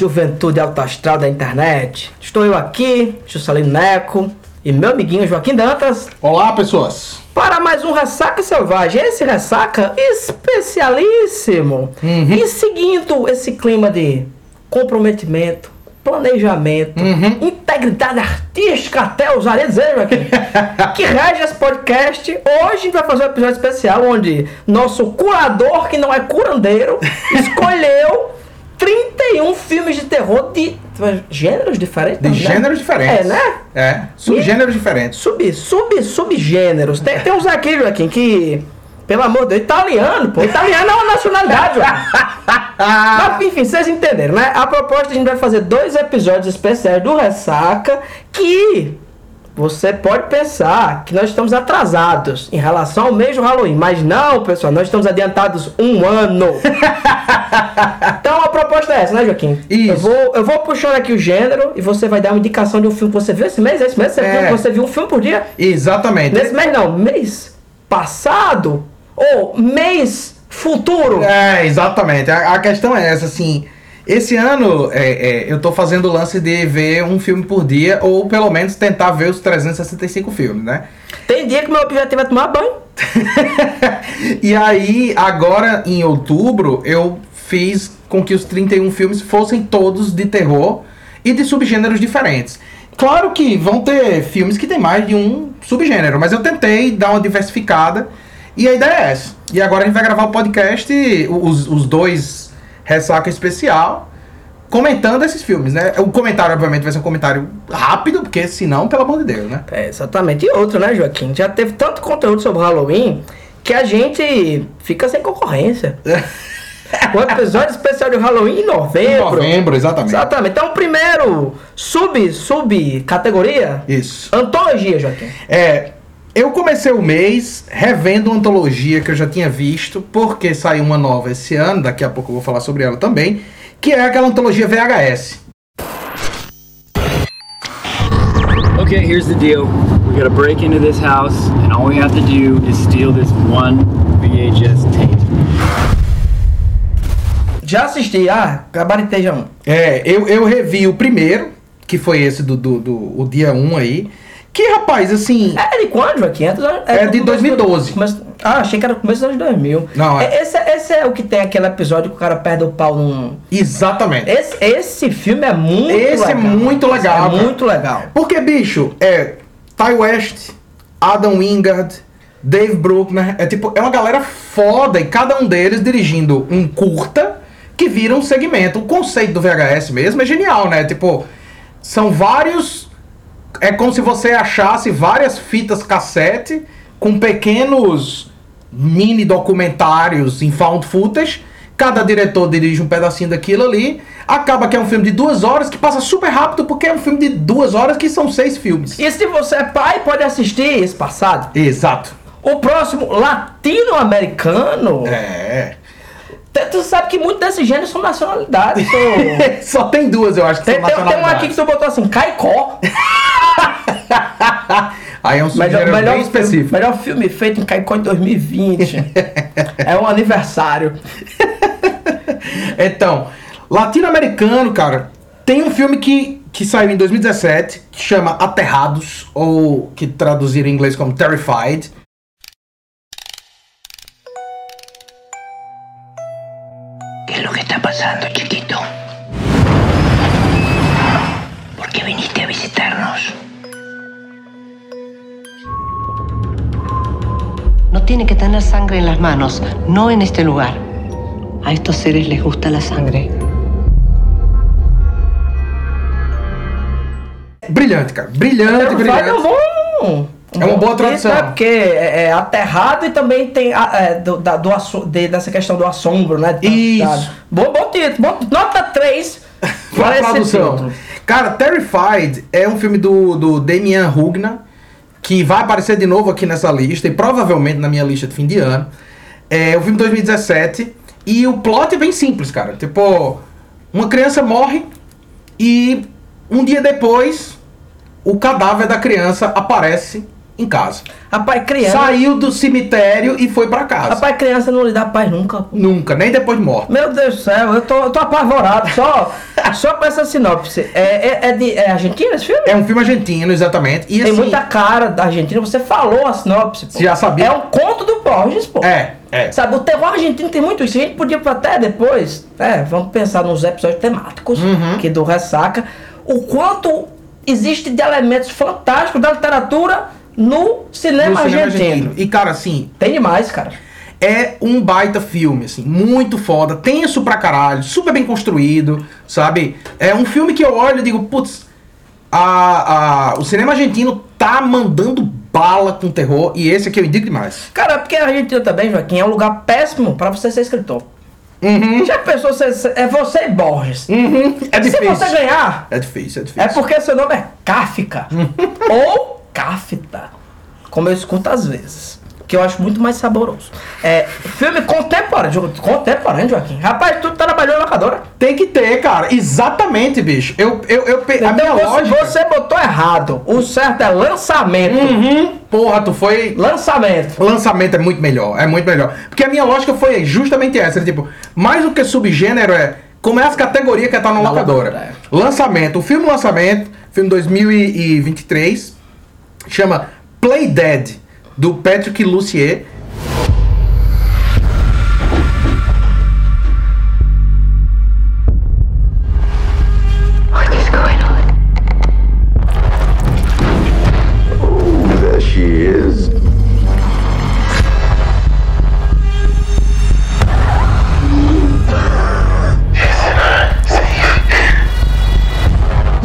juventude alto astral da internet. Estou eu aqui, Juscelino Neco, e meu amiguinho Joaquim Dantas, Olá, pessoas. para mais um Ressaca Selvagem. Esse Ressaca especialíssimo. Uhum. E seguindo esse clima de comprometimento, planejamento, Uhum. integridade artística, até ousaria dizer, Joaquim, que rege esse podcast. Hoje a gente vai fazer um episódio especial onde nosso curador, que não é curandeiro, escolheu 31 filmes de terror de gêneros diferentes. De né? gêneros diferentes. É, né? É, subgêneros diferentes. Sub, sub, subgêneros. Tem, tem uns aqui, Joaquim, que. Pelo amor de Deus, italiano, pô. Italiano é uma nacionalidade. Mas, enfim, vocês entenderam, né? A proposta a gente vai fazer dois episódios especiais do Ressaca que você pode pensar que nós estamos atrasados em relação ao mês do Halloween. Mas não, pessoal, nós estamos adiantados um ano. então a proposta é essa, né, Joaquim? Isso. Eu vou, eu vou puxando aqui o gênero e você vai dar uma indicação de um filme que você viu esse mês. Esse mês você, É. viu, você viu um filme por dia? Exatamente. Nesse mês não, mês passado ou mês futuro. É, exatamente. A, a questão é essa, assim. Esse ano é, é, eu tô fazendo o lance de ver um filme por dia, ou pelo menos tentar ver os 365 filmes, né? Tem dia que meu objetivo é tomar banho. e aí, agora em outubro, eu fiz com que os 31 filmes fossem todos de terror e de subgêneros diferentes. Claro que vão ter filmes que tem mais de um subgênero, mas eu tentei dar uma diversificada e a ideia é essa. E agora a gente vai gravar o podcast, os, os dois ressaca especial, comentando esses filmes, né? O comentário, obviamente, vai ser um comentário rápido, porque senão, pelo amor de Deus, né? É, exatamente. E outro, né, Joaquim? Já teve tanto conteúdo sobre Halloween que a gente fica sem concorrência. o episódio especial de Halloween em novembro. Em novembro, exatamente. Exatamente. Então, o primeiro sub, sub categoria, Isso. antologia, Joaquim. É, eu comecei o mês revendo uma antologia que eu já tinha visto, porque saiu uma nova esse ano, daqui a pouco eu vou falar sobre ela também, que é aquela antologia VHS. Okay, here's the deal. We gotta break into this house, and all we have to do is steal this one VHS tape. Já assisti, ah, gabaritei já um. É, eu, eu revi o primeiro, que foi esse do, do, do- o dia 1 aí, que rapaz, assim, É de quando, Joaquim? É, É do de começo 2012. do- começo- ah, achei que era começo dos anos 2000. Não, é- Esse, esse é o que tem aquele episódio que o cara perde o pau num... exatamente. Esse, esse filme é muito Esse legal. é muito legal, Esse É muito legal. Porque, bicho, é Ty West, Adam Wingard, Dave Bruckner, é tipo, é uma galera foda e cada um deles dirigindo um curta que vira um segmento. O conceito do VHS mesmo é genial, né? Tipo, são vários. É como se você achasse várias fitas cassete com pequenos mini documentários em found footage. Cada diretor dirige um pedacinho daquilo ali. Acaba que é um filme de duas horas que passa super rápido porque é um filme de duas horas que são seis filmes. E se você é pai, pode assistir esse passado. Exato. O próximo, latino-americano. É. Tu sabe que muitos desses gêneros são nacionalidades. são- Só tem duas, eu acho que tem, são tem, tem um aqui que nacionalidades. tu botou assim, Caicó. Aí é um subgênero bem filme, específico. melhor filme feito em Caicó em 2020. é um aniversário. Então, latino-americano, cara, tem um filme que, que saiu em 2017 que chama Aterrados, ou que traduziram em inglês como Terrified. Pasando, chiquito? ¿Por qué viniste a visitarnos? No tiene que tener sangre en las manos, no en este lugar. A estos seres les gusta la sangre. Brilhante, cara. Brilhante, é um. É uma boa tradução. Né? Porque é, é aterrado e também tem a- é, do, da- do de- dessa questão do assombro, né? Isso. Bom, bom título. Nota 3 Pra para tradução. título. Cara, Terrified é um filme do, do Damian Rugna, que vai aparecer de novo aqui nessa lista e provavelmente na minha lista de fim de ano. É um filme de 2017 e o plot é bem simples, cara. Tipo, uma criança morre e um dia depois o cadáver da criança aparece em casa. Rapaz, criança. Saiu do cemitério e foi pra casa. Rapaz, criança não lhe dá paz nunca. Nunca, nem depois de morto. Meu Deus do céu, eu tô, eu tô apavorado. Só Só pra essa sinopse. É, é, é de é argentino esse filme? É um filme argentino, exatamente. E Tem assim, muita cara da Argentina. Você falou a sinopse, pô. Você já sabia? É um conto do Borges, pô. É, é. Sabe, o terror argentino tem muito isso. A gente podia até depois, é, vamos pensar nos episódios temáticos Uhum. que do Ressaca, o quanto existe de elementos fantásticos da literatura no cinema, no cinema argentino. argentino. E cara, assim, Tem demais, cara. é um baita filme, assim, muito foda, tenso pra caralho, super bem construído, sabe? É um filme que eu olho e digo, putz, a, a, o cinema argentino tá mandando bala com terror e esse aqui eu indico demais. Cara, porque a Argentina também, Joaquim, é um lugar péssimo pra você ser escritor. Uhum. Já pensou, você, é você e Borges. Uhum. É Se difícil. você ganhar, É difícil, é difícil. É porque seu nome é Kafka. ou Kafta. Como eu escuto às vezes. Que eu acho muito mais saboroso. É, filme contemporâneo. Contemporâneo, Joaquim. Rapaz, tu trabalhou na locadora. Tem que ter, cara. Exatamente, bicho. Eu, eu, eu, pe- a minha Então você, lógica... você botou errado. O certo é lançamento. Uhum. Porra, tu foi... Lançamento. Lançamento é muito melhor, é muito melhor. Porque a minha lógica foi justamente essa, tipo, mais do que subgênero é como é as categorias que tá na locadora. locadora, Lançamento, o filme lançamento, filme 2023, chama Play Dead, do Patrick Lucier. What is going on? There she is.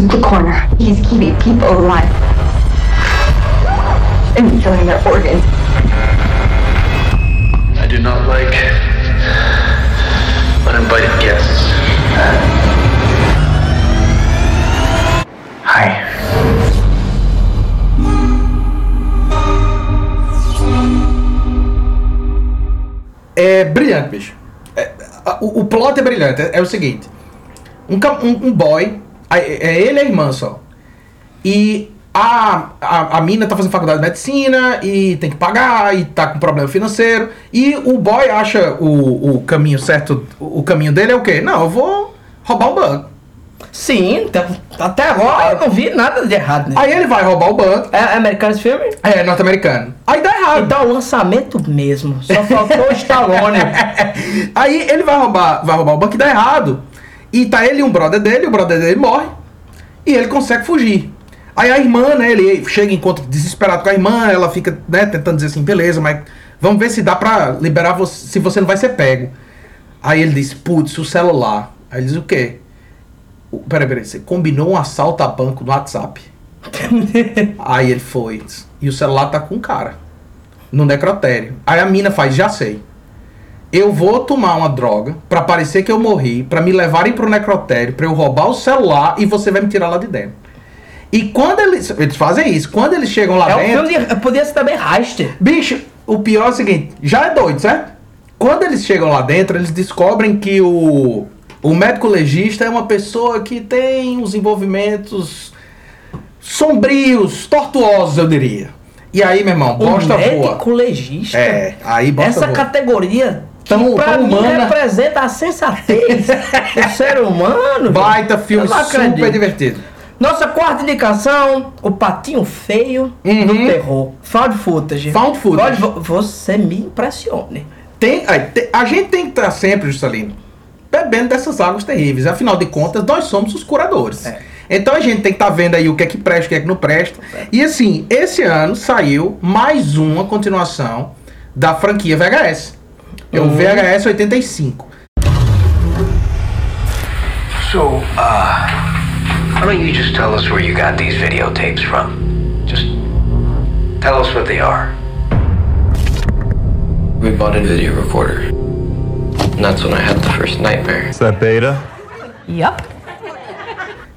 the corner. He's keeping people alive and killing their organs. I do not like uninvited guests. Hi. É brilhante, bicho. É, a- o, o plot é brilhante. É, é o seguinte: um, um, um boy, a- é ele e a irmã só. E a, a, a mina tá fazendo faculdade de medicina e tem que pagar e tá com problema financeiro. E o boy acha o, o caminho certo, o caminho dele é o quê? Não, eu vou roubar um banco. Sim, então, até agora eu não vi nada de errado, né? Aí ele vai roubar o banco. É, é americano esse filme? É, norte-americano. Aí dá errado. Então, o lançamento mesmo. Só faltou o Stallone. Aí ele vai roubar, vai roubar o banco e dá errado. E tá ele e um brother dele, o brother dele morre. E ele consegue fugir. Aí a irmã, né, ele chega em encontro desesperado com a irmã, ela fica, né, tentando dizer assim, beleza, mas vamos ver se dá pra liberar você, se você não vai ser pego. Aí ele diz, putz, o celular. Aí ele diz, o quê? O- Peraí, peraí, você combinou um assalto a banco no WhatsApp. Aí ele foi. E o celular tá com o cara. No necrotério. Aí a mina faz, já sei. Eu vou tomar uma droga pra parecer que eu morri, pra me levarem pro necrotério, pra eu roubar o celular e você vai me tirar lá de dentro. E quando eles. Eles fazem isso. Quando eles chegam lá É um dentro. filme de. Podia ser também Heist. Bicho, o pior é o seguinte, já é doido, certo? Quando eles chegam lá dentro, eles descobrem que o, o médico legista é uma pessoa que tem uns envolvimentos sombrios, tortuosos, eu diria. E aí, meu irmão, bosta voa. médico legista. É, aí bosta Essa voa. categoria Tão- pra tão humana. representa a sensatez do ser humano. Baita filme super divertido. Nossa quarta indicação, o patinho feio Uhum. do terror. Found footage. Found footage. Pode- você me impressione. Tem, a gente tem que estar sempre, Juscelino, bebendo dessas águas terríveis. Afinal de contas, nós somos os curadores. É. Então a gente tem que estar vendo aí o que é que presta, o que é que não presta. E assim, esse ano saiu mais uma continuação da franquia VHS. É o VHS 85. So, uh, why don't you just tell us where you got these videotapes from? Just tell us what they are. We bought a video recorder. And that's when I had the first nightmare. Is that beta? Yup.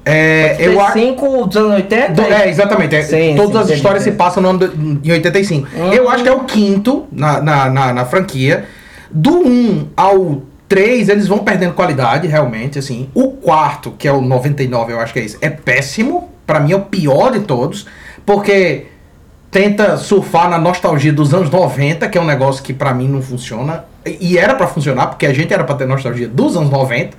É, eu acho. 5 dos anos 80? Do- é, exatamente. é, Sim, todas sim, as histórias se passam no ano de, em 85. Eu acho que é o quinto na, na, na, na franquia. Do 1 ao 3, eles vão perdendo qualidade, realmente, assim. O quarto, que é o 99, eu acho que é isso, é péssimo. Pra mim é o pior de todos. Porque tenta surfar na nostalgia dos anos 90, que é um negócio que pra mim não funciona. E era pra funcionar, porque a gente era pra ter nostalgia dos anos 90.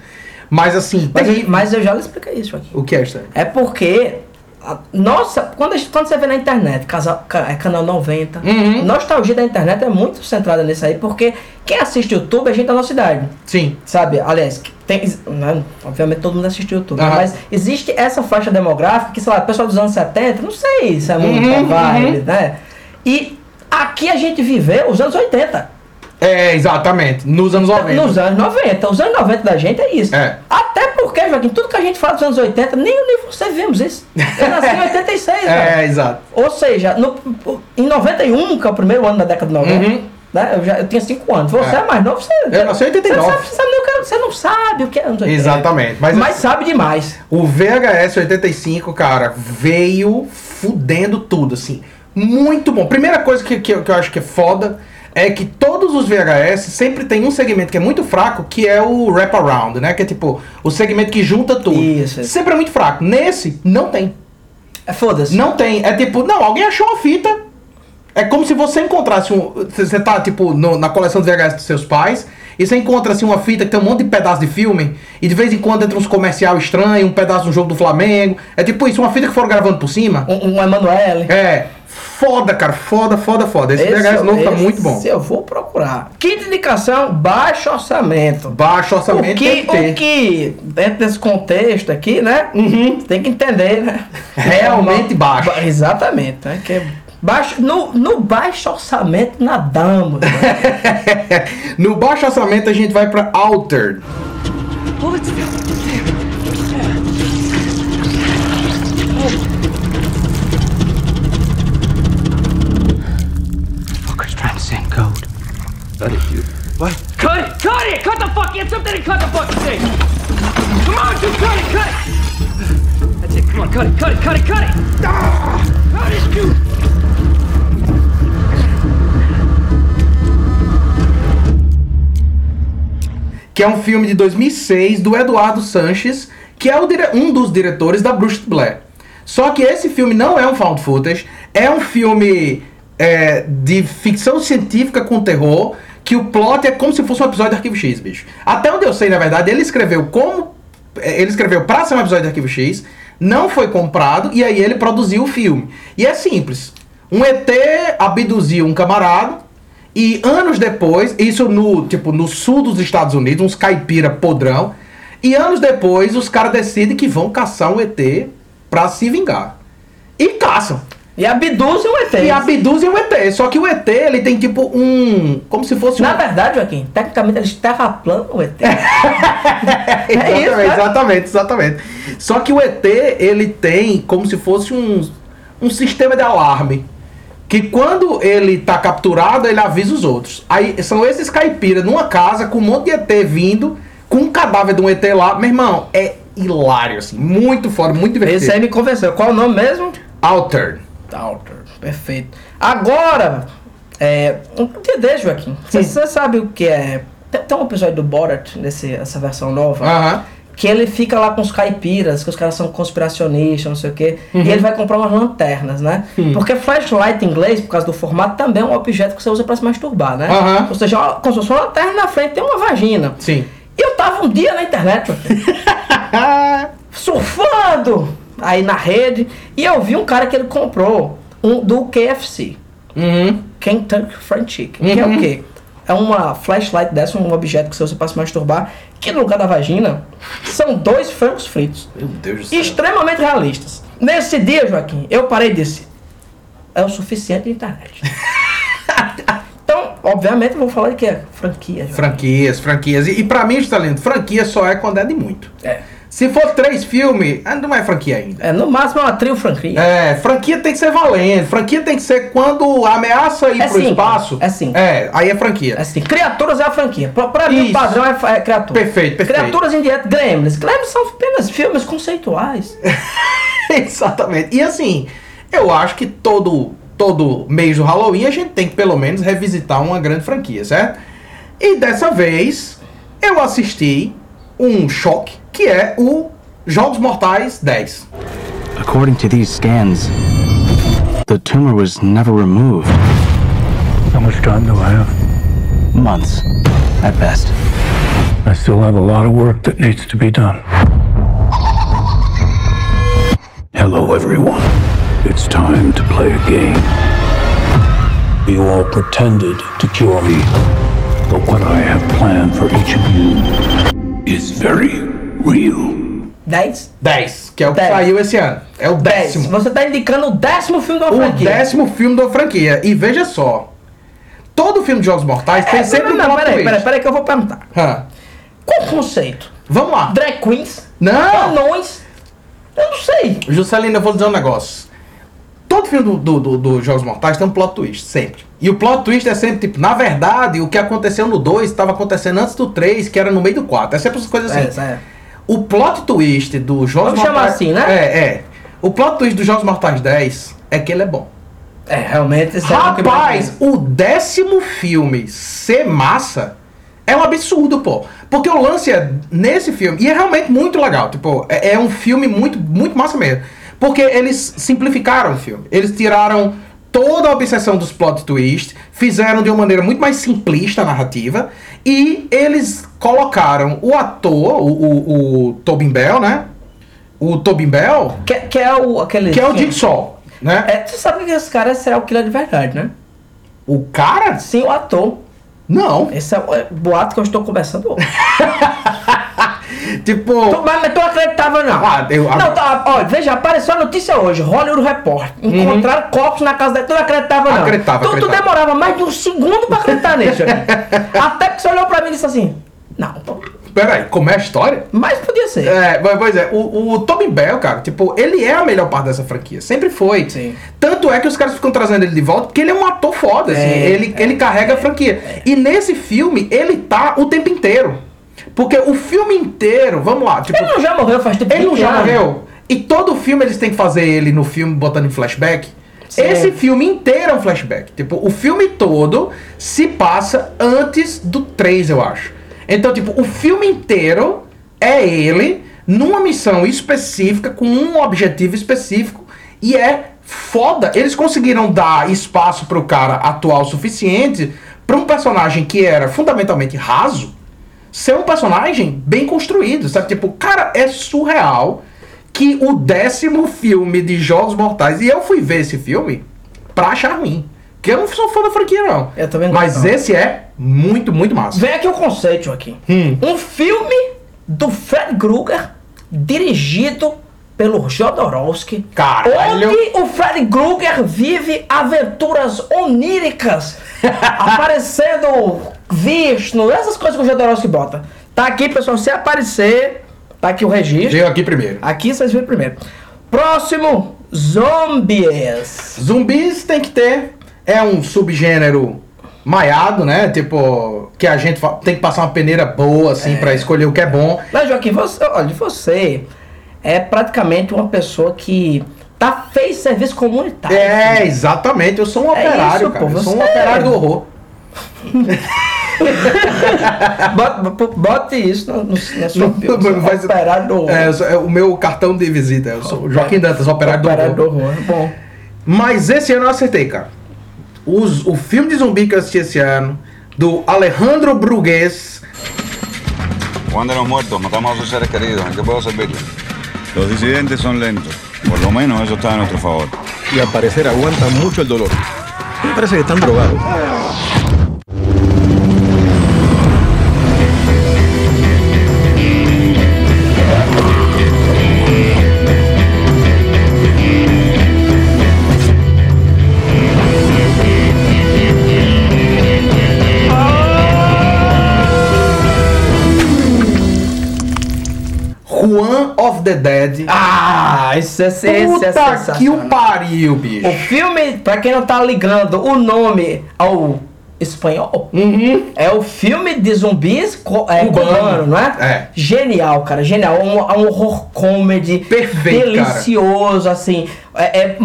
Mas assim, Mas, eu, terrível. mas eu já lhe expliquei isso aqui. O que é isso? É porque. A- Nossa, quando, a gente- quando você vê na internet, casal, ca- é canal 90, Uhum. nostalgia da internet é muito centrada nisso aí, porque quem assiste YouTube é gente da nossa idade. Sim. Sabe? Aliás, tem, né, obviamente todo mundo assiste YouTube, Aham. mas existe essa faixa demográfica que, sei lá, pessoal dos anos 70, não sei se é muito Uhum, vibe, uhum. né? E aqui a gente viveu os anos 80. É, exatamente. Nos anos 90. Nos anos 90. Os anos 90 da gente é isso. É. Até porque, Joaquim, tudo que a gente fala dos anos 80, nem eu nem você vimos isso. Eu nasci em 86, cara. É, exato. Ou seja, no, em 91, que é o primeiro ano da década de 90, Uhum. né? Eu, já, eu tinha 5 anos. Você é, É. mais novo, você. Eu nasci em 89. Você, sabe, você, sabe nem o que- você não sabe o que é anos 80. Exatamente. Mas, Mas sabe demais. o VHS 85, cara, veio fudendo tudo, assim. Muito bom. Primeira coisa que, que, que eu acho que é foda é que todos os VHS sempre tem um segmento que é muito fraco, que é o wraparound, né? Que é tipo, o segmento que junta tudo. Isso. Sempre é muito fraco. Nesse, não tem. É foda-se. Não tem. É tipo, não, alguém achou uma fita. É como se você encontrasse um. Você tá, tipo, no- na coleção de VHS dos seus pais. E você encontra assim uma fita que tem um monte de pedaço de filme. E de vez em quando entra uns comercial estranho, um pedaço do jogo do Flamengo. É tipo isso, uma fita que foram gravando por cima. Um, um Emanuele. É. Foda, cara. Foda, foda, foda. Esse, VHS novo tá esse muito bom. Eu vou procurar. Quinta indicação, baixo orçamento. Baixo O orçamento tem que, o que, dentro desse contexto aqui, né? Tem que entender, né? Realmente baixo. Ba- Exatamente. Né? Que é baixo, no, no baixo orçamento nadamos. no baixo orçamento a gente vai pra Altered. Fucker's trying to send code. Cut it, dude. What? Cut it! Cut it! Cut the fuck! Get something and cut the fucking thing! Come on, dude! Cut it! Cut it! That's it. Come on, cut it! Cut it! Cut it! Cut it! Ah! Cut it, dude! Que é um filme de 2006 do Eduardo Sanches, que é dire- um dos diretores da Bruxa de Blair. Só que esse filme não é um found footage, é um filme é, de ficção científica com terror, que o plot é como se fosse um episódio de Arquivo X, bicho. Até onde eu sei, na verdade, ele escreveu como... é, Ele escreveu pra ser um episódio de Arquivo X, não foi comprado, e aí ele produziu o filme. E é simples. Um ET abduziu um camarada, e anos depois, isso no, tipo, no sul dos Estados Unidos, uns caipira podrão. E anos depois, os caras decidem que vão caçar um ET pra se vingar. E caçam. E abduzem o ET. E abduzem o ET. Só que o ET, ele tem tipo um. Como se fosse Na um. verdade, Joaquim, tecnicamente eles terraplanam o ET. exatamente, isso, né? exatamente, exatamente. Só que o ET, ele tem como se fosse um, um sistema de alarme. Que quando ele tá capturado, ele avisa os outros. Aí são esses caipiras numa casa com um monte de ET vindo, com um cadáver de um ET lá. Meu irmão, é hilário, assim. Muito foda, muito divertido. Esse aí me convenceu. Qual o nome mesmo? Altered. Alter. Perfeito. Agora, é, um dia desse, Joaquim. Você sabe o que é? Tem, tem um episódio do Borat, nesse, essa versão nova. Aham. Que ele fica lá com os caipiras, que os caras são conspiracionistas, não sei o quê. Uhum. E ele vai comprar umas lanternas, né? Hum. Porque flashlight em inglês, por causa do formato, também é um objeto que você usa pra se masturbar, né? Aham. Ou seja, ó, como se fosse uma lanterna na frente, tem uma vagina. Sim. E eu tava um dia na internet, surfando aí na rede, e eu vi um cara que ele comprou um do KFC. Uhum. Kentucky Fried Chicken. Que é o quê? É uma flashlight dessa, um objeto que você usa pra se masturbar, que no lugar da vagina são dois frangos fritos. Meu Deus do céu. Extremamente realistas. Nesse dia, Joaquim, eu parei e disse: é o suficiente de internet. então, obviamente, eu vou falar de quê? Franquia. Joaquim. Franquias, franquias. E, e pra mim, talento, franquia só é quando é de muito. É. Se for três filmes, ah, não é franquia ainda. É, no máximo é uma trio franquia. É, franquia tem que ser valente. Franquia tem que ser quando ameaça ir É pro sim, espaço. é sim. É, aí é franquia. Assim, criaturas é a franquia. Pra, pra mim, o padrão é, é criatura. Perfeito, perfeito. Criaturas indiretas, Gremlins. Gremlins são apenas filmes conceituais. Exatamente. E assim, eu acho que todo, todo mês do Halloween a gente tem que pelo menos revisitar uma grande franquia, certo? E dessa vez eu assisti um choque que é o Jogos Mortais 10. According to these scans, the tumor was never removed. How much time do I have? Months, at best. I still have a lot of work that needs to be done. Hello, everyone. It's time to play a game. You all pretended to cure me, but what I have planned for each of you is very real. 10? 10, que é o que Dez. saiu esse ano. É o 10. décimo. Você tá indicando o décimo filme da O franquia. décimo filme da franquia. E veja só. Todo filme de Jogos Mortais tem É, sempre não, um não, plot peraí, twist. peraí, peraí que eu vou perguntar. Hã. Qual o conceito? Vamos lá. Drag queens? Não! Anões? Eu não sei. Juscelino, eu vou dizer um negócio. Todo filme do, do, do- do Jogos Mortais tem um plot twist, sempre. E o plot twist é sempre tipo, na verdade, o que aconteceu no 2 estava acontecendo antes do 3, que era no meio do 4. É sempre essas coisas assim. É, é. O plot twist do Jogos Vamos chamar Mortais. assim, né? É, é. O plot twist dos Jogos Mortais 10 é que ele é bom. É, realmente, esse é o que Rapaz, o décimo filme ser massa é um absurdo, pô. Porque o lance é nesse filme, e é realmente muito legal, tipo, é, é um filme muito, muito massa mesmo. Porque eles simplificaram o filme. Eles tiraram toda a obsessão dos plot twists, fizeram de uma maneira muito mais simplista a narrativa, e eles colocaram o ator, o, o, o Tobin Bell, né? O Tobin Bell, Que, que é o aquele. que é o Jigsaw, né? É, tu sabe que esse cara é serial killer de verdade, né? O cara? Sim, o ator. Não. Esse é o é, boato que eu estou conversando hoje. Tipo. Tu, mas, tu acreditava não? Ah, eu- Não, tá, ó, veja, apareceu a notícia hoje, Hollywood Report. Encontraram corpos na casa dele, tu não acreditava não. Acreditava, tu, tu demorava mais de um segundo pra acreditar nisso. Até que você olhou pra mim e disse assim, não, pô, Peraí, como é a história? mas podia ser. É, mas- pois é, o, o Bell, cara, tipo, ele é a melhor parte dessa franquia. Sempre foi. Sim. Tanto é que os caras ficam trazendo ele de volta porque ele é um ator foda, assim. É, ele, ele carrega a franquia. E nesse filme, ele tá o tempo inteiro. Porque o filme inteiro, vamos lá, tipo. Ele não já morreu faz tempo Ele não 20 já anos. morreu? E todo filme eles têm que fazer ele no filme botando em flashback. Sim. Esse filme inteiro é um flashback. Tipo, o filme todo se passa antes do 3, eu acho. Então, tipo, o filme inteiro é ele numa missão específica, com um objetivo específico. E é foda. Eles conseguiram dar espaço pro cara atuar o suficiente pra um personagem que era fundamentalmente raso ser um personagem bem construído, sabe? Tipo, cara, é surreal que o décimo filme de Jogos Mortais, e eu fui ver esse filme pra achar ruim. Porque eu não sou fã da franquia, não. Eu também não Mas não. esse é muito, muito massa. Vem aqui o conceito aqui. Hum. Um filme do Fred Krueger dirigido pelo Jodorowsky. Caralho. Onde o Fred Krueger vive aventuras oníricas, aparecendo Vishnu, essas coisas que o Jodorowsky bota. Tá aqui, pessoal, se aparecer, tá aqui o registro. Veio aqui primeiro. Aqui vocês viram primeiro. Próximo, Zombies. Zumbis tem que ter. É um subgênero maiado, né? Tipo, que a gente tem que passar uma peneira boa, assim, pra escolher o que é bom. Mas, Joaquim, você, olha, você é praticamente uma pessoa que tá, fez serviço comunitário. É, exatamente. Eu sou um É operário, isso, cara. pô, eu sou um você- operário do horror. Bote, bote isso no, no, na sua operário do horror. É, é o meu cartão de visita. Eu sou o Joaquim Dantas, operário, Operário do do horror. horror. Bom, Mas esse ano eu acertei, cara. Os- o filme de zumbi que eu assisti esse ano, do Alejandro Brugués. Juan de los Muertos, matamos a sus seres queridos. ¿En qué puedo servirle? Los disidentes son lentos. Por lo menos eso está a nuestro favor. Y al parecer aguantan mucho el dolor. Me parece que están drogados. Dead. Ah, esse é Puta sensacional. que o pariu, bicho. O filme, pra quem não tá ligando o nome ao espanhol, é o filme de zumbis co- é, Cubano. não é? É. Genial, cara, genial. É um, é um horror comedy Perfeito, delicioso, assim. É, é-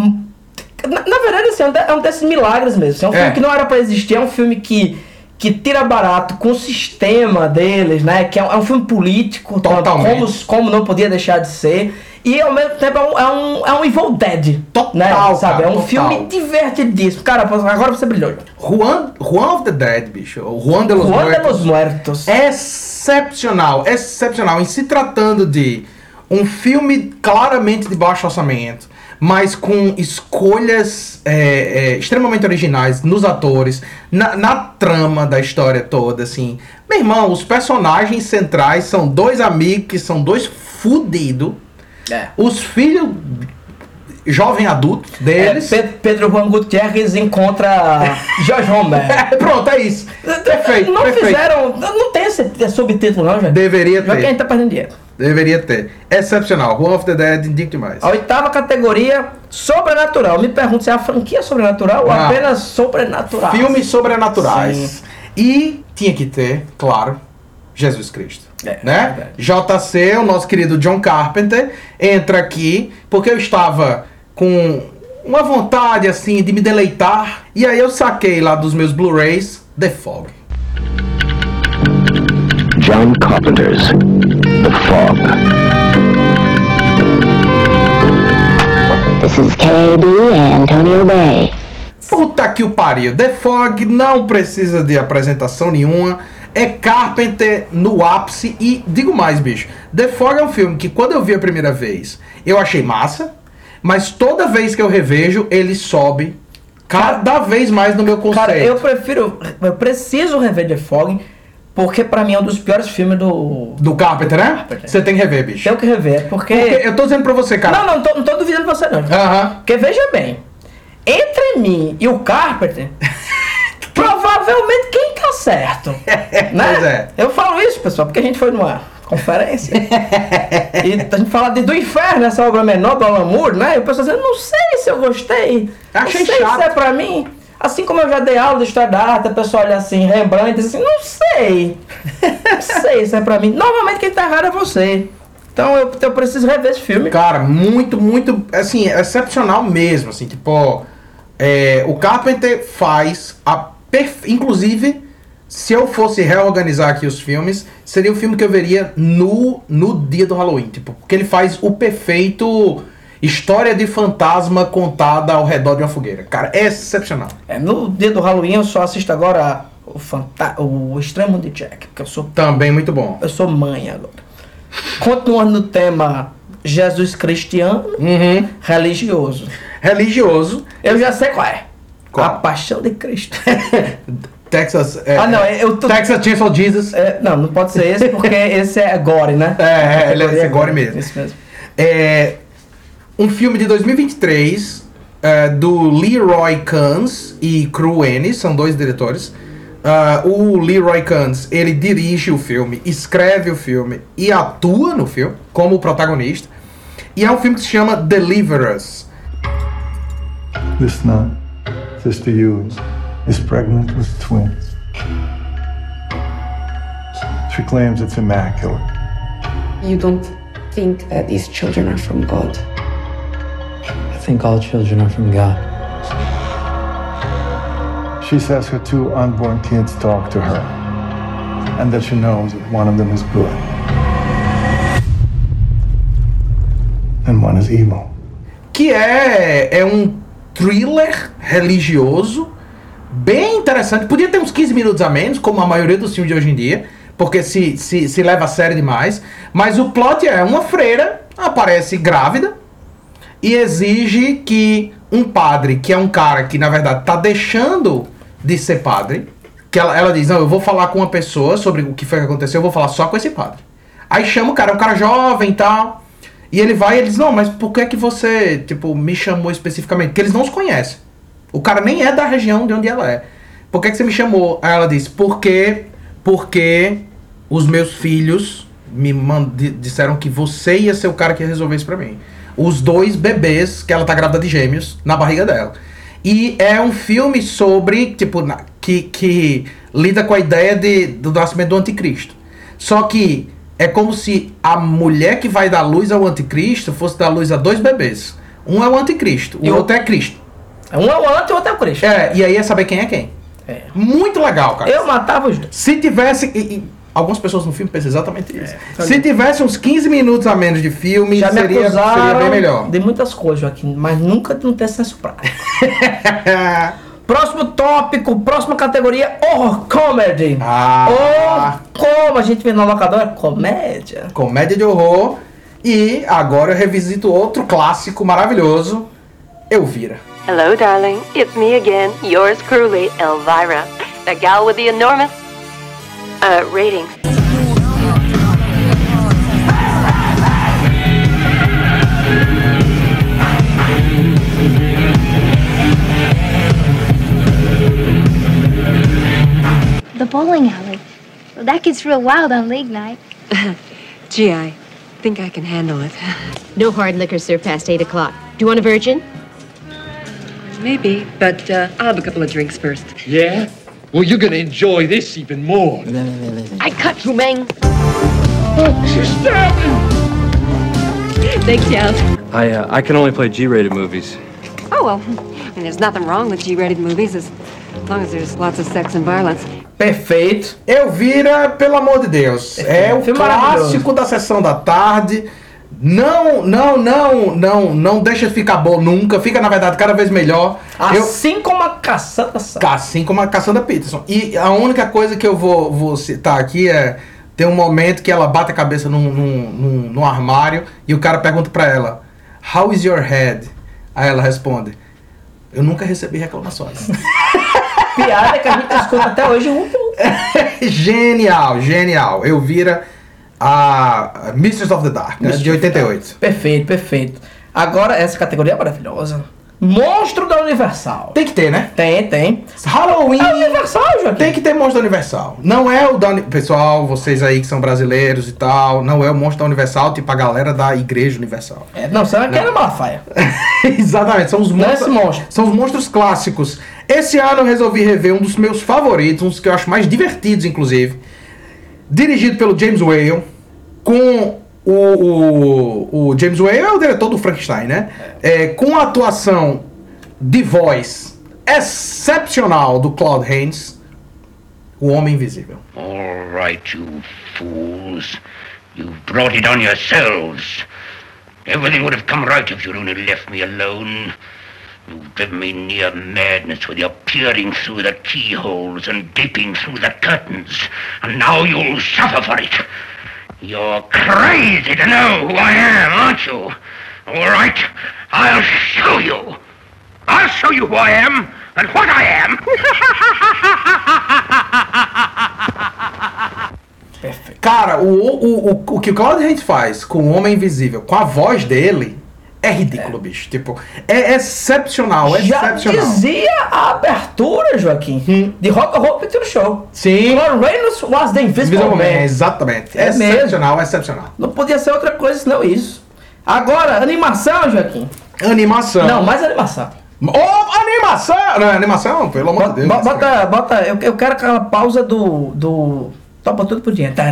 na, na verdade, assim, é um, é um desses milagres mesmo. assim, É um É. filme que não era pra existir, é um filme que. Que tira barato com o sistema deles, né? Que é um, é um filme político, tanto Totalmente. como como não podia deixar de ser. E ao mesmo tempo é um, é um, é um Evil Dead. né? Total, Sabe? cara, é um total. filme divertidíssimo. Cara, agora você brilhou. Juan, Juan of the Dead, bicho. Juan de los Juan de Muertos. los Muertos. Excepcional, excepcional. Em se tratando de um filme claramente de baixo orçamento, mas com escolhas é, é, extremamente originais nos atores, na, na trama da história toda, assim. Meu irmão, os personagens centrais são dois amigos que são dois fudidos. É. Os filhos jovem adultos É, deles. Pe- Pedro Juan Gutierrez encontra Jorge Romero. Pronto, é isso. Perfeito, não perfeito. fizeram. Não tem esse, subtítulo, não, gente. Deveria Já que a ter. gente tá perdendo dinheiro. Deveria ter. Excepcional. One of the Dead, indico demais. A oitava categoria, sobrenatural. Me pergunto se é a franquia sobrenatural ou Não. apenas sobrenatural. Filmes sobrenaturais. Sim. E tinha que ter, claro, Jesus Cristo. É, né? JC, o nosso querido John Carpenter, entra aqui porque eu estava com uma vontade assim de me deleitar. E aí eu saquei lá dos meus Blu-rays The Fog. John Carpenter's The Fog. This is KB Antonio Bay. Puta que o pariu. The Fog não precisa de apresentação nenhuma. É Carpenter no ápice. E digo mais, bicho. The Fog é um filme que quando eu vi a primeira vez, eu achei massa. Mas toda vez que eu revejo, ele sobe cada vez mais no meu conceito. Cara, eu prefiro. Eu preciso rever The Fog, porque pra mim é um dos piores filmes do. Do Carpenter, né? Você tem que rever, bicho. Tenho que rever, porque. Porque eu tô dizendo pra você, cara. Não, não, tô, não tô duvidando você, não. Aham. Porque veja bem, entre mim e o Carpenter, provavelmente quem tá certo. né? Pois é. Eu falo isso, pessoal, porque a gente foi numa conferência. e a gente fala de, do inferno, essa obra menor do Alan Moore, né? E o pessoal dizendo, não sei se eu gostei. Achei não sei chato. se é pra mim. Assim como eu já dei aula de história da arte, a pessoa olha assim, Rembrandt, diz assim, não sei. Não sei se é pra mim. Normalmente quem tá errado é você. Então eu, eu preciso rever esse filme. Cara, muito, muito, assim, excepcional mesmo, assim, tipo, é, o Carpenter faz a perfe... inclusive, se eu fosse reorganizar aqui os filmes, seria um filme que eu veria no, no dia do Halloween, tipo, porque ele faz o perfeito história de fantasma contada ao redor de uma fogueira. Cara, é excepcional. É, no dia do Halloween eu só assisto agora o, fanta o Extremo de Jack, porque eu sou, Também muito bom. eu sou mãe agora. Continuando no tema Jesus cristiano, Uhum. religioso. Religioso. Eu já sei qual é. Qual? A Paixão de Cristo. Texas. é, ah, não, eu tô... Texas Chainsaw Jesus. É, não, não pode ser esse, porque esse é gore, né? É, é, ele é- esse é gore mesmo. Isso mesmo. É um filme de 2023 é, do Leroy Kahns e Cru Ennis, são dois diretores. Ah, o Leroy Kahns, ele dirige o filme, escreve o filme e atua no filme como protagonista. E é um filme que se chama Deliver Us. This nun, Sister Hughes, is pregnant with twins. She claims it's immaculate. You don't think that these children are from God? I think all children are from God. She says her two unborn kids talk to her, and that she knows that one of them is good, and one is evil. que é, é um thriller religioso bem interessante. Podia ter uns 15 minutos a menos, como a maioria dos filmes de hoje em dia, porque se, se, se leva a sério demais. Mas o plot é uma freira aparece grávida e exige que um padre, que é um cara que na verdade está deixando de ser padre, que ela, ela diz: Não, eu vou falar com uma pessoa sobre o que foi que aconteceu, eu vou falar só com esse padre. Aí chama o cara, é um cara jovem e tal. E ele vai e ele diz, não, mas por que que você, tipo, me chamou especificamente? Porque eles não os conhecem. O cara nem é da região de onde ela é. Por que que você me chamou? Aí ela diz, porque, porque os meus filhos me disseram que você ia ser o cara que ia resolver isso pra mim. Os dois bebês, que ela tá grávida de gêmeos, na barriga dela. E é um filme sobre, tipo, na- que, que lida com a ideia de, do nascimento do anticristo. Só que é como se a mulher que vai dar luz ao anticristo fosse dar luz a dois bebês. Um é o anticristo, o E o- outro é Cristo. Um é o anti e o outro é o Cristo. É, e aí é saber quem é quem. É. Muito legal, cara. Eu matava os dois. Se tivesse. Algumas pessoas no filme pensam exatamente isso. É, Se tivesse uns 15 minutos a menos de filme, Já me seria, seria acusaram bem melhor. de muitas coisas, Joaquim, mas nunca não ter senso prático. próximo tópico, próxima categoria, horror comedy. Ah. Ou como a gente vê na locadora, comédia. Comédia de horror. E agora eu revisito outro clássico maravilhoso, Elvira. Hello, darling. It's me again, yours truly, Elvira. The gal with the enormous uh, rating. The bowling alley. That gets real wild on league night. Gee, I think I can handle it. No hard liquor served past 8 o'clock. Do you want a virgin? Maybe, but uh, I'll have a couple of drinks first. Yeah? Well, you're gonna enjoy this even more. I cut you, Meng. She stabbed Thanks, Charles. I uh, I can only play G-rated movies. Oh, well, I mean, there's nothing wrong with G-rated movies as long as there's lots of sex and violence. Perfeito. Elvira, pelo amor de Deus, é o Filme clássico da sessão da tarde. Não, não, não, não, não deixa de ficar bom nunca. Fica, na verdade, cada vez melhor. Eu- Assim como a caçada. Assim como a Cassandra Peterson. E a única coisa que eu vou, vou citar aqui é. Tem um momento que ela bate a cabeça num, num, num, num armário e o cara pergunta pra ela: How is your head? Aí ela responde: Eu nunca recebi reclamações. Piada que a gente escuta até hoje. genial, genial. Eu vira a Mistress of the Dark, né, de 88. Perfeito, perfeito. Agora, essa categoria é maravilhosa. Monstro da Universal. Tem que ter, né? Tem, tem. Halloween. É Universal, Joaquim. Tem que ter monstro da Universal. Não é o da. Uni- Pessoal, vocês aí que são brasileiros e tal, não é o monstro da Universal, tipo a galera da Igreja Universal. É, não, você não quer Malafaia. Exatamente, são os é monstros. monstro. São os monstros clássicos. Esse ano eu resolvi rever um dos meus favoritos, um dos que eu acho mais divertidos, inclusive. Dirigido pelo James Whale, com o, o, o James Whale é o diretor do Frankenstein, né? É, com a atuação de voz excepcional do Claude Haynes, o Homem Invisível. All right, you fools. You've brought it on yourselves. Everything would have come right if you'd only left me alone. You've driven me near madness with your peering through the keyholes and gaping through the curtains. And now you'll suffer for it. You're crazy to know who I am, aren't you? All right, I'll show you. I'll show you who I am and what I am. Cara, o, o, o, o que o Claude Haynes faz com o Homem Invisível, com a voz dele, é ridículo, bicho. Tipo, é excepcional, é Já excepcional. dizia a abertura, Joaquim, de Rock Horror Picture Show. Sim. Claude Reynolds was the Invisible Invisible Man, Man. exatamente. É excepcional, excepcional. Não podia ser outra coisa senão isso. Agora, animação, Joaquim. Animação. Não, mais animação. Ô, animação! Não, animação, pelo amor de Deus. Bo- Bota, bota, eu, eu quero aquela pausa do. do. Topa tudo por dinheiro.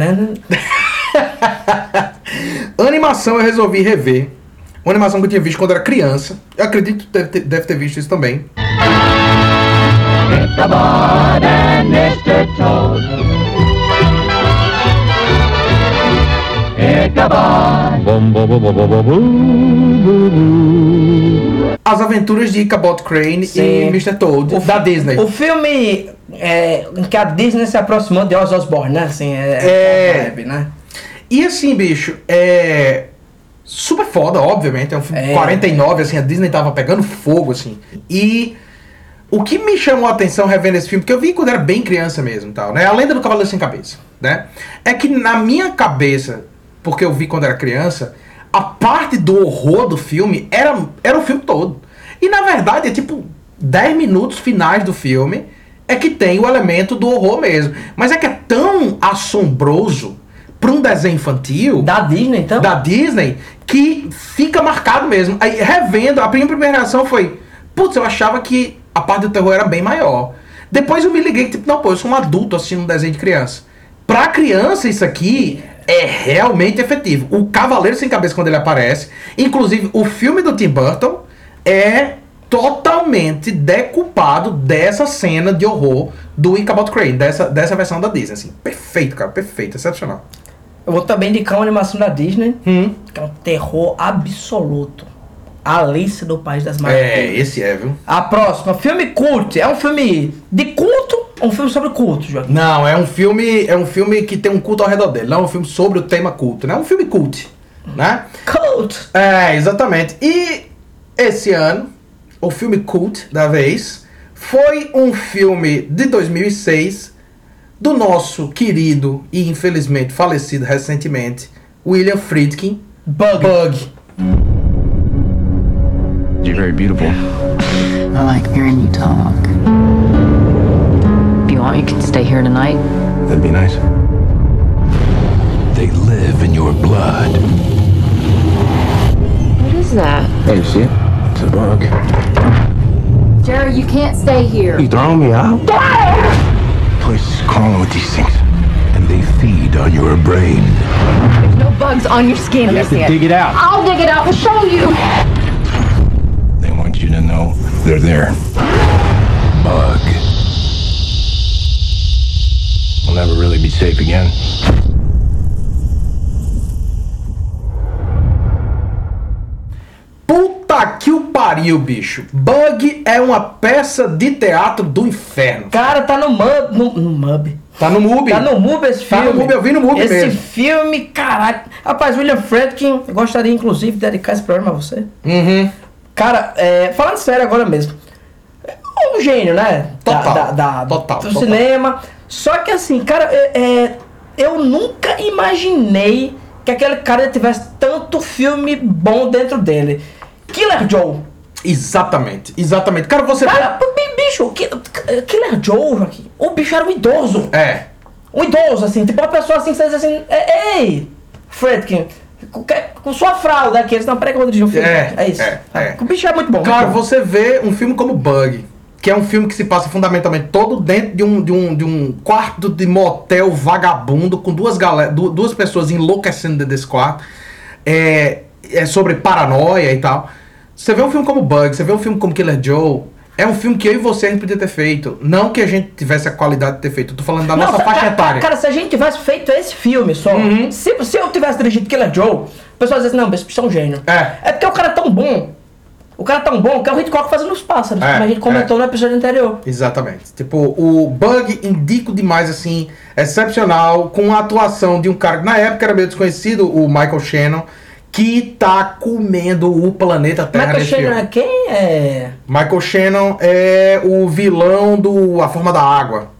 Animação eu resolvi rever. Uma animação que eu tinha visto quando era criança. Eu acredito que deve ter, deve ter visto isso também. As Aventuras de Ichabod Crane Sim. e Mr. Toad, da Disney. O filme é, em que a Disney se aproximou de Ozzy Osbourne, né? Assim, é. É. a vibe, né? E assim, bicho, é. Super foda, obviamente. É um filme É. 49, assim, a Disney tava pegando fogo, assim. E. O que me chamou a atenção revendo esse filme, porque eu vi quando era bem criança mesmo tal, né? A Lenda do Cavaleiro Sem Cabeça, né? É que na minha cabeça, porque eu vi quando era criança, a parte do horror do filme era, era o filme todo. E na verdade é tipo 10 minutos finais do filme é que tem o elemento do horror mesmo. Mas é que é tão assombroso para um desenho infantil. Da Disney, então? Da Disney, que fica marcado mesmo. Aí, revendo, a minha primeira reação foi: putz, eu achava que a parte do terror era bem maior. Depois eu me liguei tipo, não, pô, eu sou um adulto assistindo um desenho de criança. Pra criança, isso aqui é realmente efetivo. O Cavaleiro Sem Cabeça, quando ele aparece, inclusive o filme do Tim Burton, é totalmente decupado dessa cena de horror do Ichabod Crane, dessa, dessa versão da Disney, assim. Perfeito, cara, perfeito, excepcional. Eu vou também indicar uma animação da Disney, Hum. que é um terror absoluto. Alice no País das É, Maravilhas. esse é, viu? A próxima, filme cult. É um filme de culto ou um filme sobre culto, Joaquim? Não, é um filme, é um filme que tem um culto ao redor dele, não é um filme sobre o tema culto, né? É um filme cult, né? Cult! É, exatamente. E esse ano, o filme cult da vez foi um filme de 2006 do nosso querido e infelizmente falecido recentemente William Friedkin, Bug. Bug. You're very beautiful. I like hearing you talk. If you want, you can stay here tonight. That'd be nice. They live in your blood. What is that? Hey, you see it? It's a bug. Jerry, you can't stay here. You throwing me out? Place is crawling with these things, and they feed on your brain. There's no bugs on your skin. You have to dig it out. I'll dig it out and show you. They want you to know they're there. Bug. We'll never really be safe again. Pariu, bicho. Bug é uma peça de teatro do inferno. Cara, tá no Mub. No, no Mub. Tá no MUBI. Tá no MUBI esse Tá filme. no MUBI, eu vi no MUBI Esse mesmo. filme, caralho. Rapaz, William Friedkin, eu gostaria inclusive de dedicar esse programa a você. Uhum. Cara, é, falando sério agora mesmo. É um gênio, né? Da- Total, Da, da- total, do total. cinema. Só que assim, cara, é, é, eu nunca imaginei que aquele cara tivesse tanto filme bom dentro dele. Killer Joe. Exatamente, exatamente. Cara, você Cara, bi- bicho, Ki- Killer Joe, Joaquim, o bicho era um idoso. É. Um idoso, assim, tipo uma pessoa assim, que você diz assim, "É, ei, Fredkin, com, sua fralda aqui, eles eu vou dirigir um filme. É, É, isso. é, é. O bicho é muito bom. muito Cara, bom. você vê um filme como Bug, que é um filme que se passa fundamentalmente todo dentro de um, de um, de um quarto de motel vagabundo, com duas, galera, du- duas pessoas enlouquecendo dentro desse quarto. É, é sobre paranoia e tal. Você vê um filme como Bug, você vê um filme como Killer Joe. É um filme que eu e você a gente podia ter feito. Não que a gente tivesse a qualidade de ter feito. Eu tô falando da nossa sa- faixa cara, etária. Cara, se a gente tivesse feito esse filme só, Uhum. se, se eu tivesse dirigido Killer Joe, o pessoal dizia assim, não, esse bicho é um gênio. É. É porque o cara é tão bom. O cara é tão bom que é o Hitchcock fazendo os pássaros, É, como a gente comentou no episódio anterior. Exatamente. Tipo, o Bug indico demais, assim, excepcional, com a atuação de um cara que na época era meio desconhecido, o Michael Shannon, que tá comendo o planeta Terra Michael nesse Shannon filme. é quem? É... Michael Shannon é o vilão do A Forma da Água.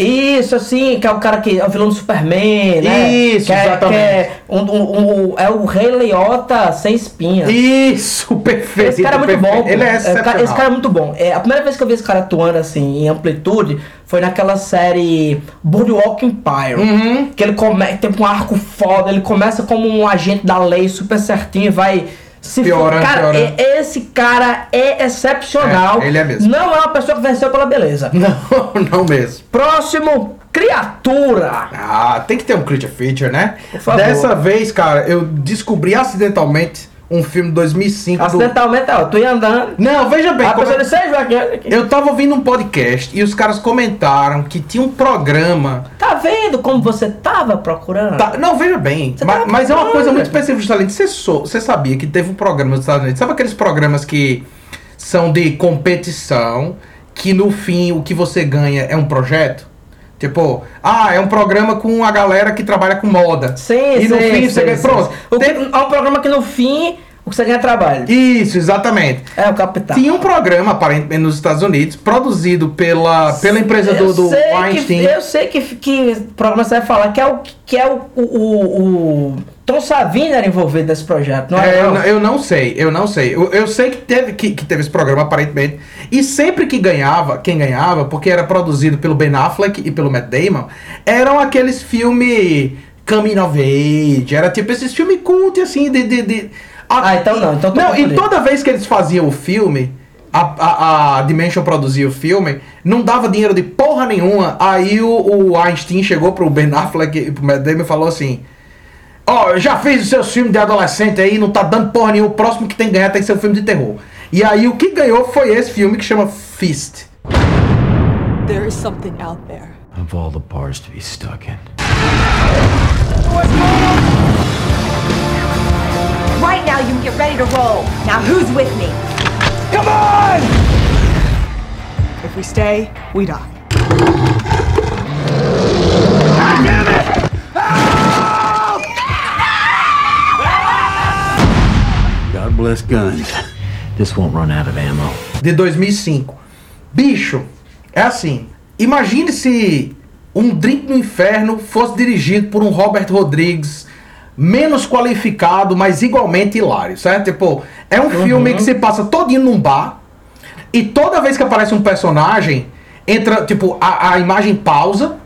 Isso, assim, que é o cara que é o vilão do Superman, né? Isso, que é, exatamente. que é, um, um- um- é o Rei Leota sem espinha. Isso, perfeito. Esse cara é muito perfeito. bom. Ele é cara- excepcional. esse cara é muito bom. É, a primeira vez que eu vi esse cara atuando assim em amplitude foi naquela série Boardwalk Empire. Uhum. Que ele come, tem um arco foda, ele começa como um agente da lei super certinho e vai se Piorando, Cara, piorando. e- esse cara é excepcional. É, ele é mesmo. Não é uma pessoa que venceu pela beleza. Não, não mesmo. Próximo, criatura. Ah, tem que ter um creature feature, né? Dessa vez, cara, eu descobri acidentalmente um filme de 2005 do... Acidentalmente, ó, tu ia andando. Não, veja bem. A como pessoa disse, "Ei, Joaquim, olha aqui." Eu tava ouvindo um podcast e os caras comentaram que tinha um programa. Tá vendo como você tava procurando? Tá, não, veja bem, Você ma- tava mas, é uma coisa muito específica. Você, sou- você sabia que teve um programa nos Estados Unidos? Sabe aqueles programas que são de competição, que no fim o que você ganha é um projeto? Tipo, ah, é um programa com a galera que trabalha com moda. Sim, E no sim, fim sim, você ganha. sim, Pronto. sim. O que- É um programa que no fim o que você ganha é trabalho. Isso, exatamente. É o capital. Tinha um programa, aparentemente, nos Estados Unidos, produzido pela, pela empresa do, Eu do Weinstein. Que, eu sei que, que programa você vai falar que é o que é o, o, o, o Tom Savini era envolvido nesse projeto, não é? É, eu, não? não- eu não sei, eu não sei. Eu, eu sei que teve, que, que teve esse programa, aparentemente. E sempre que ganhava, quem ganhava, porque era produzido pelo Ben Affleck e pelo Matt Damon, eram aqueles filmes Coming of Age. Era tipo esses filmes cult, assim, de. de, de- a- Ah, então não, então tô Não, e toda vez que eles faziam o filme. A, a, a Dimension produzia o filme, não dava dinheiro de porra nenhuma. Aí o, o Einstein chegou pro Ben Affleck e pro Matt Damon e falou assim: Ó, eu já fiz os seus filmes de adolescente aí, não tá dando porra nenhuma. O próximo que tem que ganhar tem que ser um filme de terror. E aí o que ganhou foi esse filme que chama Fist. There is something out there. Of all the bars to be stuck in. Right now, you can get ready to roll. Now, who's with me? Come on! If we stay, we die. God bless guns. This won't run out of ammo. de 2005. Bicho, é assim. Imagine se um Drink no Inferno fosse dirigido por um Robert Rodrigues menos qualificado, mas igualmente hilário, certo? Tipo, é um filme que se passa todinho num bar e toda vez que aparece um personagem, entra, tipo, a, a imagem pausa,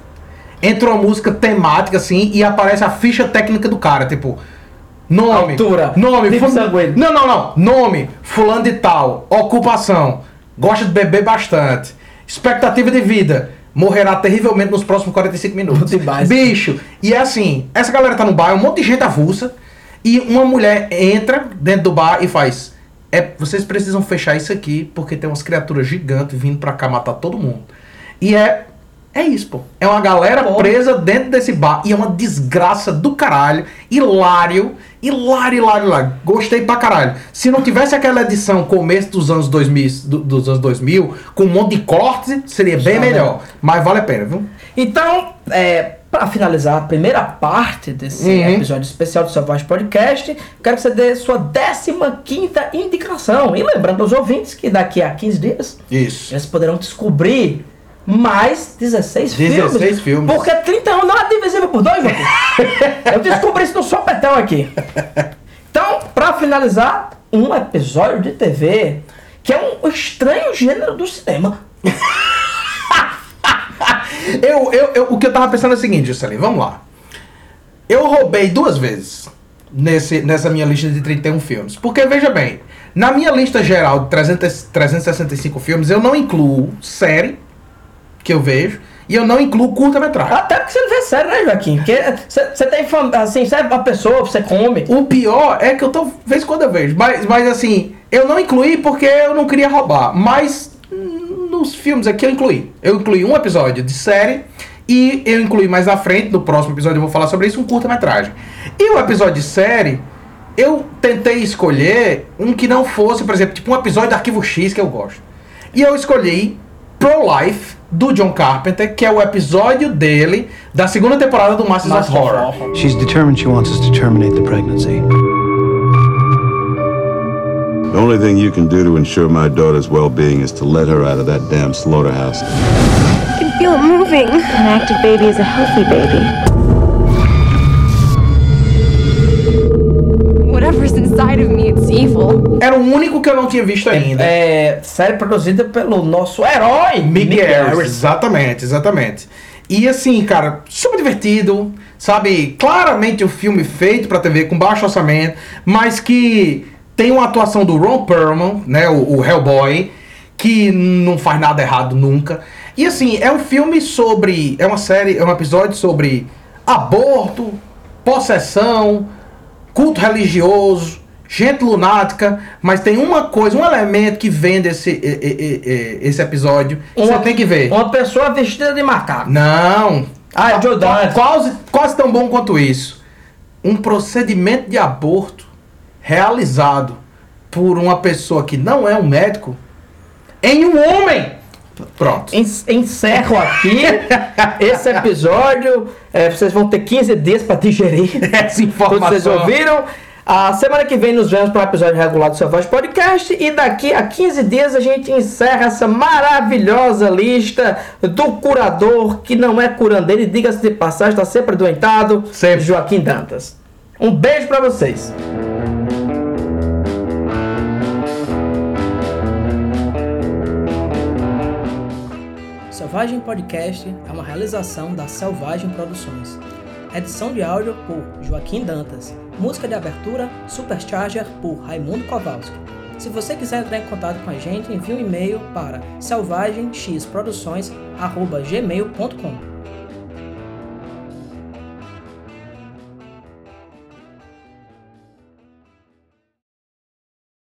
entra uma música temática assim e aparece a ficha técnica do cara, tipo, nome, Altura, nome, tipo sanguíneo. não, não, não. Nome, fulano de tal. Ocupação. Gosta de beber bastante. Expectativa de vida. Morrerá terrivelmente nos próximos 45 minutos. Bicho. E é assim, essa galera tá no bar, é um monte de gente avulsa. E uma mulher entra dentro do bar e faz. É, vocês precisam fechar isso aqui, porque tem umas criaturas gigantes vindo pra cá matar todo mundo. E é. É isso, pô. É uma galera presa dentro desse bar. E é uma desgraça do caralho. Hilário. Hilário, hilário, hilário. Gostei pra caralho. Se não tivesse aquela edição começo dos anos 2000, do- dos anos 2000 com um monte de cortes, seria bem Tá melhor. Mas vale a pena, viu? Então, é, para finalizar a primeira parte desse Uhum. episódio especial do Selvagem Podcast, quero que você dê sua 15 indicação. E lembrando aos ouvintes que daqui a 15 dias Isso. eles poderão descobrir mais 16, 16 filmes. filmes. Porque 31 não é divisível por dois, Joaquim. Eu descobri isso no sopetão aqui. Então, para finalizar, um episódio de TV que é um estranho gênero do cinema. Eu, eu, eu- o que eu tava pensando é o seguinte, Juscelino, vamos lá. Eu roubei duas vezes nesse, nessa minha lista de 31 filmes. Porque, veja bem, na minha lista geral de 300, 365 filmes, eu não incluo série, que eu vejo, e eu não incluo curta-metragem. Até porque você não vê sério, né, Joaquim? Porque você você tem assim, você é uma pessoa, você come. O pior é que eu tô, vez quando eu vejo, mas, mas assim, eu não incluí porque eu não queria roubar, mas nos filmes aqui eu incluí. Eu incluí um episódio de série e eu incluí mais à frente, no próximo episódio eu vou falar sobre isso, um curta-metragem. E o episódio de série, eu tentei escolher um que não fosse, por exemplo, tipo um episódio do Arquivo X que eu gosto. E eu escolhi Pro Life, do John Carpenter, que é o episódio dele da segunda temporada do Masters, of Horror. She's determined she wants us to terminate the pregnancy. The only thing you can do to ensure my daughter's well being is to let her out of that damn slaughterhouse. I can feel it moving. An active baby is a healthy baby. Era o único que eu não tinha visto ainda. É série produzida pelo nosso herói, Mick Mick Harris. Harris. Exatamente, exatamente. E assim, cara, super divertido, sabe? Claramente um filme feito pra TV com baixo orçamento, mas que tem uma atuação do Ron Perlman, né, o, o Hellboy, que não faz nada errado nunca. E assim, é um filme sobre, é uma série, é um episódio sobre aborto, possessão, culto religioso, gente lunática, mas tem uma coisa, um elemento que vende esse, esse episódio. que Você tem que ver. Uma pessoa vestida de macaco. Não. Ah, é Joe. Quase, quase tão bom quanto isso. Um procedimento de aborto realizado por uma pessoa que não é um médico em um homem. Pronto. En- Encerro aqui esse episódio. É, vocês vão ter 15 dias para digerir essa Tudo que vocês ouviram. A semana que vem nos vemos para o episódio regular do Selvagem Podcast. E daqui a 15 dias a gente encerra essa maravilhosa lista do curador, que não é curandeiro, e diga-se de passagem, está sempre adoentado, Joaquim Dantas. Um beijo para vocês. Selvagem Podcast é uma realização da Selvagem Produções. Edição de áudio por Joaquim Dantas. Música de abertura Supercharger por Raimundo Kowalski. Se você quiser entrar em contato com a gente, envie um e-mail para selvagemxproduções@gmail.com.